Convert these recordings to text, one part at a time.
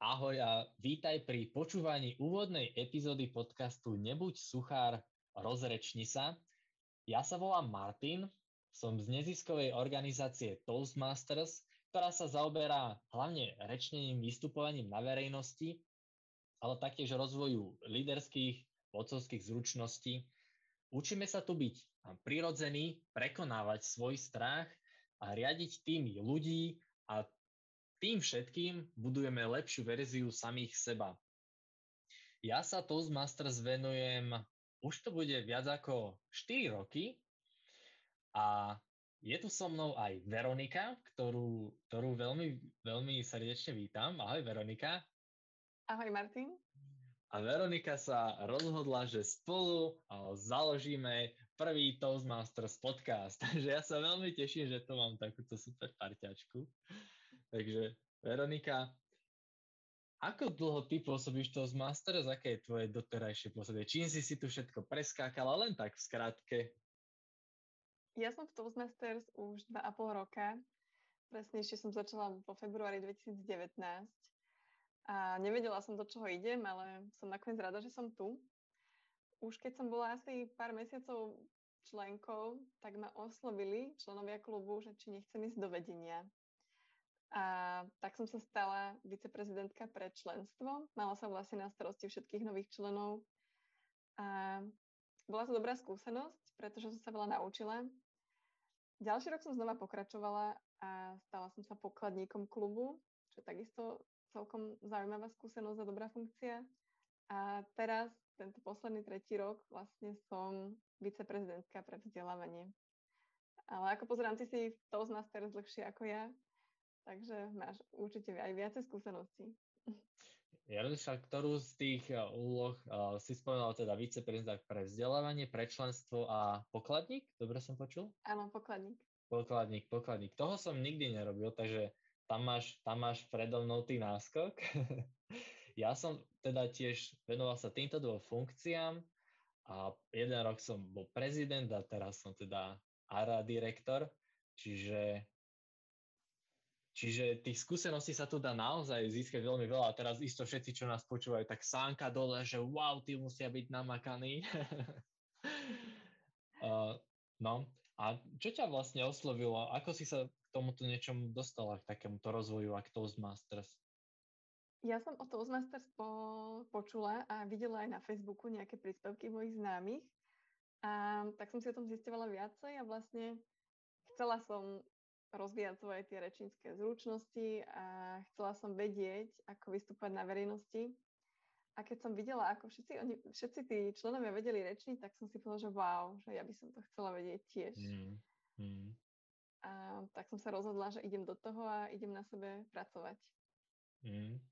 Ahoj a vítaj pri počúvaní úvodnej epizódy podcastu Nebuď suchár, rozrečni sa. Ja sa volám Martin, som z neziskovej organizácie Toastmasters, ktorá sa zaoberá hlavne rečnením, vystupovaním na verejnosti, ale taktiež rozvoju líderských, vodcovských zručností. Učíme sa tu byť prirodzený, prekonávať svoj strach a riadiť tým ľudí a tým všetkým budujeme lepšiu verziu samých seba. Ja sa Toastmasters venujem, už to bude viac ako 4 roky a je tu so mnou aj Veronika, ktorú, ktorú veľmi, veľmi srdečne vítam. Ahoj Veronika. Ahoj Martin. A Veronika sa rozhodla, že spolu založíme prvý Toastmasters podcast. Takže ja sa veľmi teším, že tu mám takúto super parťačku. Takže Veronika, ako dlho ty pôsobíš to z Masters? Aké je tvoje doterajšie pôsobie? Čím si si tu všetko preskákala? Len tak v skratke. Ja som v Toastmasters už 2,5 roka. Presnejšie som začala vo februári 2019. A nevedela som, do čoho idem, ale som nakoniec rada, že som tu. Už keď som bola asi pár mesiacov členkou, tak ma oslovili členovia klubu, že či nechcem ísť do vedenia. A tak som sa stala viceprezidentka pre členstvo. Mala som vlastne na starosti všetkých nových členov. A bola to dobrá skúsenosť, pretože som sa veľa naučila. Ďalší rok som znova pokračovala a stala som sa pokladníkom klubu, čo je takisto celkom zaujímavá skúsenosť a dobrá funkcia. A teraz, tento posledný tretí rok, vlastne som viceprezidentka pre vzdelávanie. Ale ako pozerám, ty si nás teraz dlhšie ako ja, Takže máš určite aj viacej skúseností. Jarliša, ktorú z tých eh, úloh uh, si spomenula teda viceprezident pre vzdelávanie, pre členstvo a pokladník? Dobre som počul? Áno, pokladník. Pokladník, pokladník. Toho som nikdy nerobil, takže tam máš, tam máš predo mnou tý náskok. ja som teda tiež venoval sa týmto dvom funkciám a jeden rok som bol prezident a teraz som teda ARA direktor, čiže Čiže tých skúseností sa tu dá naozaj získať veľmi veľa. A teraz isto všetci, čo nás počúvajú, tak sánka dole, že wow, tí musia byť namakaní. uh, no, a čo ťa vlastne oslovilo? Ako si sa k tomuto niečomu dostala, k takémuto rozvoju, ak Toastmasters? Ja som o Toastmasters po, počula a videla aj na Facebooku nejaké príspevky mojich známych. A tak som si o tom zistovala viacej a vlastne chcela som rozvíjať svoje tie rečnícke zručnosti a chcela som vedieť, ako vystúpať na verejnosti. A keď som videla, ako všetci, oni, všetci tí členovia vedeli rečniť, tak som si povedala, že wow, že ja by som to chcela vedieť tiež. Mm. Mm. A tak som sa rozhodla, že idem do toho a idem na sebe pracovať. Mm.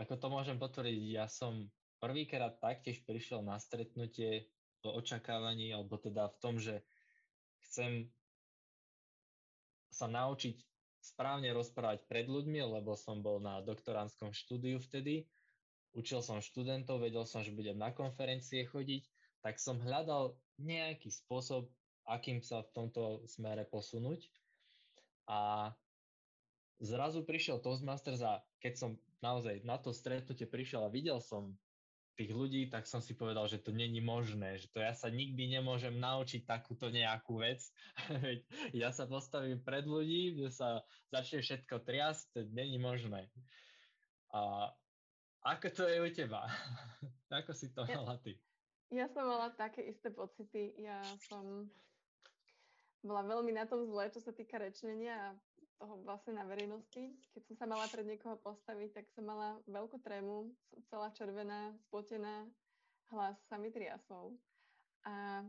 Ako to môžem potvrdiť, ja som prvýkrát taktiež prišiel na stretnutie po očakávaní, alebo teda v tom, že chcem sa naučiť správne rozprávať pred ľuďmi, lebo som bol na doktoránskom štúdiu vtedy. Učil som študentov, vedel som, že budem na konferencie chodiť, tak som hľadal nejaký spôsob, akým sa v tomto smere posunúť. A zrazu prišiel Toastmasters a keď som naozaj na to stretnutie prišiel a videl som tých ľudí, tak som si povedal, že to není možné, že to ja sa nikdy nemôžem naučiť takúto nejakú vec. ja sa postavím pred ľudí, kde sa začne všetko triasť, to není možné. A ako to je u teba? ako si to mala ty? Ja som mala také isté pocity. Ja som bola veľmi na tom zle, čo sa týka rečnenia a toho vlastne na verejnosti. Keď som sa mala pred niekoho postaviť, tak som mala veľkú trému, som celá červená, spotená, hlas sa mi triasol. A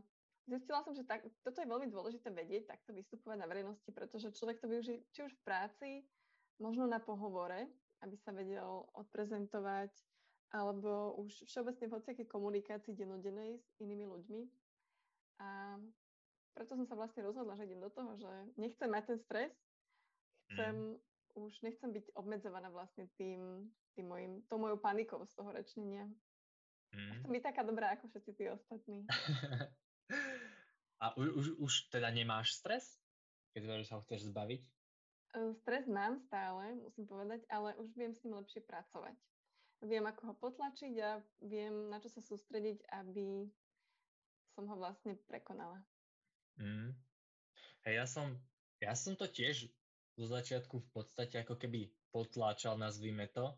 zistila som, že tak, toto je veľmi dôležité vedieť, takto vystupovať na verejnosti, pretože človek to využije či už v práci, možno na pohovore, aby sa vedel odprezentovať, alebo už všeobecne v hociakej komunikácii denodenej s inými ľuďmi. A preto som sa vlastne rozhodla, že idem do toho, že nechcem mať ten stres, chcem, mm. už nechcem byť obmedzovaná vlastne tým, tým mojim, tou mojou panikou z toho rečnenia. Mm. Chcem byť taká dobrá ako všetci tí ostatní. A už, už teda nemáš stres, keď sa ho chceš zbaviť? Stres mám stále, musím povedať, ale už viem s ním lepšie pracovať. Viem, ako ho potlačiť a viem, na čo sa sústrediť, aby som ho vlastne prekonala. Mm. Hej, ja som, ja som to tiež zo začiatku v podstate ako keby potláčal, nazvime to.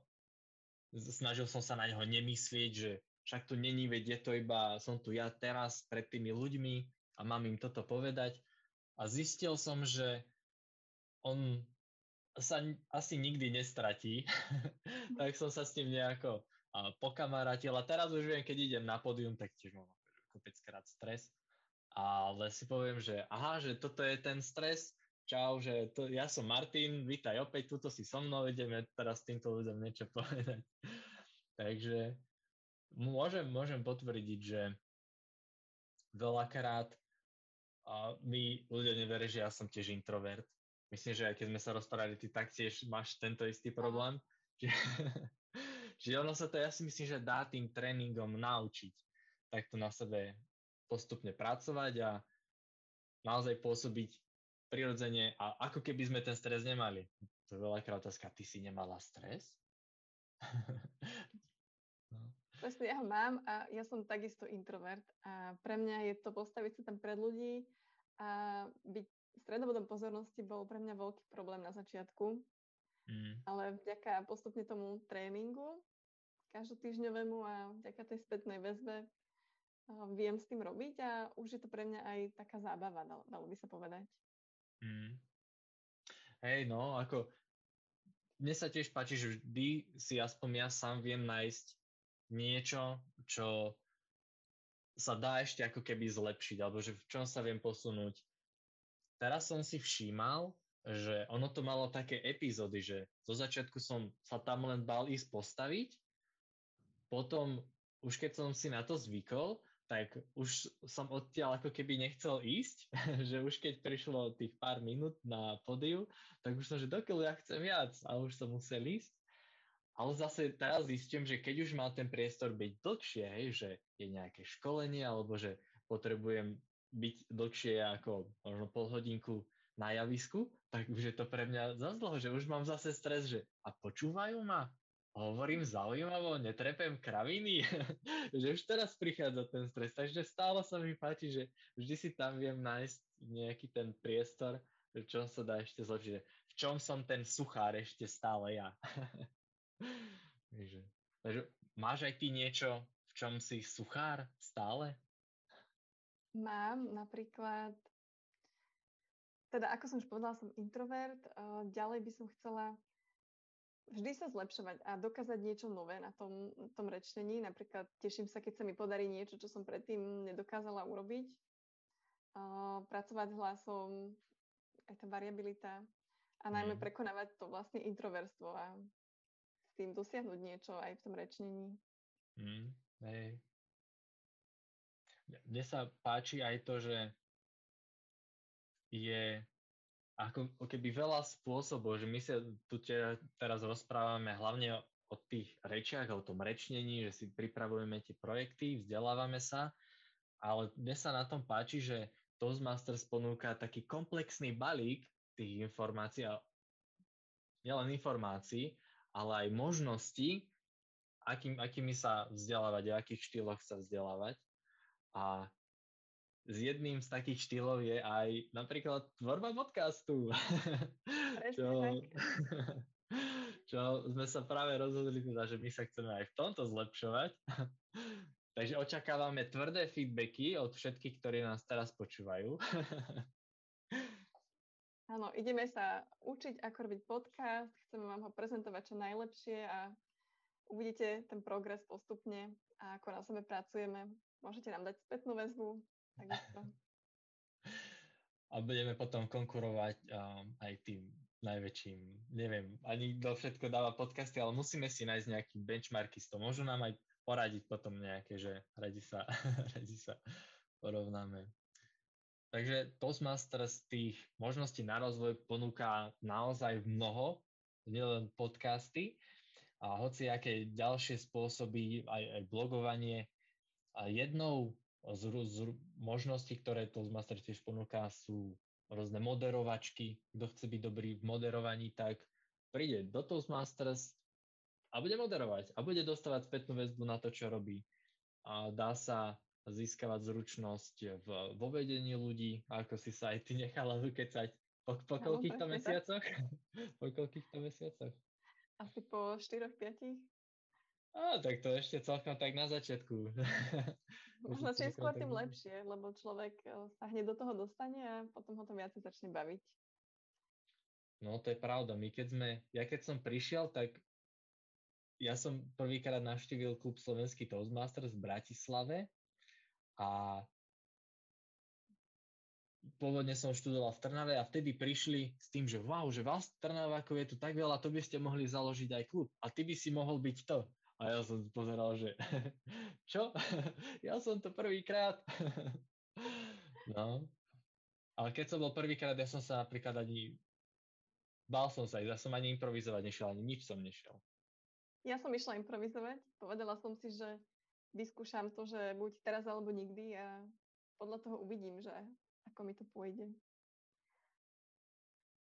Snažil som sa na neho nemyslieť, že však to není, veď je to iba, som tu ja teraz pred tými ľuďmi a mám im toto povedať. A zistil som, že on sa asi nikdy nestratí, tak som sa s ním nejako pokamarátil a teraz už viem, keď idem na pódium, tak tiež mám kopeckrát stres, ale si poviem, že aha, že toto je ten stres, čau, že to, ja som Martin, vítaj opäť, tuto si so mnou, ideme teraz týmto ľuďom niečo povedať. Takže môžem, môžem potvrdiť, že veľakrát a my ľudia neveria, že ja som tiež introvert. Myslím, že aj keď sme sa rozprávali, ty taktiež máš tento istý problém. Čiže, čiže ono sa to, ja si myslím, že dá tým tréningom naučiť takto na sebe postupne pracovať a naozaj pôsobiť prirodzene a ako keby sme ten stres nemali. To je veľakrát otázka, ty si nemala stres? no. Presne, ja ho mám a ja som takisto introvert a pre mňa je to postaviť sa tam pred ľudí a byť stredobodom pozornosti bol pre mňa veľký problém na začiatku, mm. ale vďaka postupne tomu tréningu každotýždňovému a vďaka tej spätnej väzbe viem s tým robiť a už je to pre mňa aj taká zábava, dalo, dalo by sa povedať. Mm. Hej, no, ako mne sa tiež páči, že vždy si aspoň ja sám viem nájsť niečo, čo sa dá ešte ako keby zlepšiť, alebo že v čom sa viem posunúť. Teraz som si všímal, že ono to malo také epizódy, že zo začiatku som sa tam len bal ísť postaviť, potom už keď som si na to zvykol, tak už som odtiaľ ako keby nechcel ísť, že už keď prišlo tých pár minút na podiu, tak už som, že dokiaľ ja chcem viac a už som musel ísť. Ale zase teraz zistím, že keď už má ten priestor byť dlhšie, hej, že je nejaké školenie alebo že potrebujem byť dlhšie ako možno pol hodinku na javisku, tak už je to pre mňa zase že už mám zase stres, že a počúvajú ma? Hovorím zaujímavo, netrepem kraviny, že už teraz prichádza ten stres, takže stále sa mi páči, že vždy si tam viem nájsť nejaký ten priestor, v čom sa dá ešte zložiť, v čom som ten suchár ešte stále ja. takže, takže máš aj ty niečo, v čom si suchár stále? Mám napríklad, teda ako som už povedala, som introvert, ďalej by som chcela vždy sa zlepšovať a dokázať niečo nové na tom, tom rečnení. Napríklad teším sa, keď sa mi podarí niečo, čo som predtým nedokázala urobiť. Uh, pracovať s hlasom, aj tá variabilita a najmä mm. prekonávať to vlastne introverstvo a s tým dosiahnuť niečo aj v tom rečnení. Mm, hej. Mne sa páči aj to, že je ako keby veľa spôsobov, že my sa tu te, teraz rozprávame hlavne o, tých rečiach, o tom rečnení, že si pripravujeme tie projekty, vzdelávame sa, ale mne sa na tom páči, že Toastmasters ponúka taký komplexný balík tých informácií, a nielen informácií, ale aj možností, akým, akými sa vzdelávať, o akých štýloch sa vzdelávať. A z jedným z takých štýlov je aj napríklad tvorba podcastu. čo, čo sme sa práve rozhodli teda, že my sa chceme aj v tomto zlepšovať. Takže očakávame tvrdé feedbacky od všetkých, ktorí nás teraz počúvajú. Áno, ideme sa učiť, ako robiť podcast, chceme vám ho prezentovať čo najlepšie a uvidíte ten progres postupne a ako na sebe pracujeme. Môžete nám dať spätnú väzbu, A budeme potom konkurovať um, aj tým najväčším, neviem, ani kto všetko dáva podcasty, ale musíme si nájsť nejaký benchmarky z toho. Môžu nám aj poradiť potom nejaké, že radi sa, radi sa porovnáme. Takže Toastmasters tých možností na rozvoj ponúka naozaj mnoho, nielen podcasty, a hoci aké ďalšie spôsoby, aj, aj blogovanie. A jednou z, z možností, ktoré Toastmaster tiež ponúka, sú rôzne moderovačky. Kto chce byť dobrý v moderovaní, tak príde do Toastmasters a bude moderovať a bude dostávať spätnú väzbu na to, čo robí. A dá sa získavať zručnosť v, vo vedení ľudí, ako si sa aj ty nechala vykecať po, po koľkýchto mesiacoch? po koľkýchto mesiacoch? Asi po 4-5. Á, tak to ešte celkom tak na začiatku. Možno čím skôr tým lepšie, lebo človek eh, sa hneď do toho dostane a potom ho to viac začne baviť. No to je pravda. My keď sme, ja keď som prišiel, tak ja som prvýkrát navštívil klub Slovenský Toastmasters v Bratislave a pôvodne som študoval v Trnave a vtedy prišli s tým, že wow, že vás Trnavákov je tu tak veľa, to by ste mohli založiť aj klub a ty by si mohol byť to. A ja som pozeral, že čo? ja som to prvýkrát. no. Ale keď som bol prvýkrát, ja som sa napríklad ani... Bál som sa, ja som ani improvizovať nešiel, ani nič som nešiel. Ja som išla improvizovať. Povedala som si, že vyskúšam to, že buď teraz alebo nikdy a podľa toho uvidím, že ako mi to pôjde.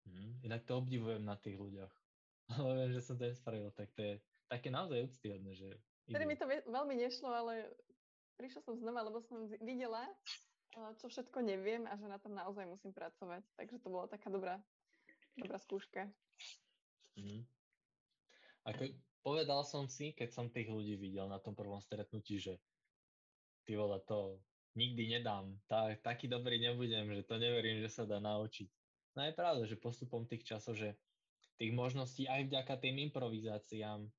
Hmm, inak to obdivujem na tých ľuďoch. Ale viem, že som to nespravil, tak to je také naozaj úctyhodné, že... Vtedy mi to veľmi nešlo, ale prišla som znova, lebo som videla, čo všetko neviem a že na tom naozaj musím pracovať. Takže to bola taká dobrá, dobrá skúška. Mm. Ako, povedal som si, keď som tých ľudí videl na tom prvom stretnutí, že ty vole, to nikdy nedám. Tak, taký dobrý nebudem, že to neverím, že sa dá naučiť. No je pravda, že postupom tých časov, že tých možností aj vďaka tým improvizáciám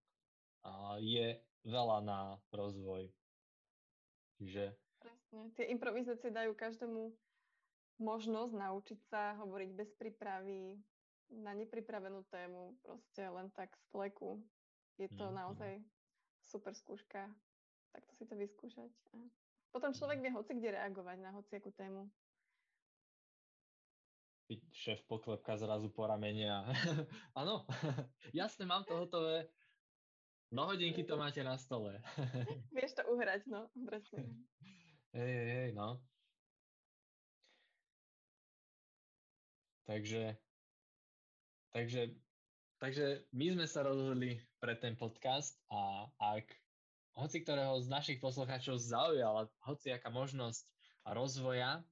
je veľa na rozvoj. Čiže... Presne. Tie improvizácie dajú každému možnosť naučiť sa hovoriť bez prípravy na nepripravenú tému, proste len tak z fleku. Je to mm, naozaj super skúška. Takto si to vyskúšať. A potom človek vie hoci kde reagovať na hociakú tému. Šéf poklepka zrazu po ramene a áno, jasne, mám to hotové. No hodinky to máte na stole. Vieš to uhrať, no, presne. Hej, hej, hej, no. Takže, takže, takže my sme sa rozhodli pre ten podcast a ak hoci ktorého z našich poslucháčov zaujala hoci aká možnosť rozvoja,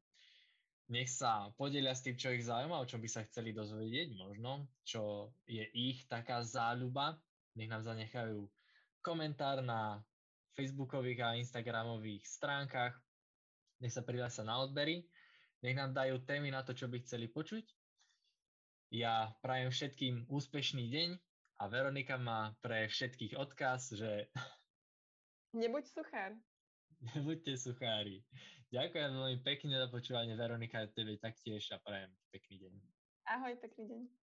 nech sa podelia s tým, čo ich zaujíma, o čom by sa chceli dozvedieť možno, čo je ich taká záľuba nech nám zanechajú komentár na facebookových a instagramových stránkach, nech sa prihlásia na odbery, nech nám dajú témy na to, čo by chceli počuť. Ja prajem všetkým úspešný deň a Veronika má pre všetkých odkaz, že... Nebuď suchár. Nebuďte suchári. Ďakujem veľmi pekne za počúvanie Veronika, tebe taktiež a prajem pekný deň. Ahoj, pekný deň.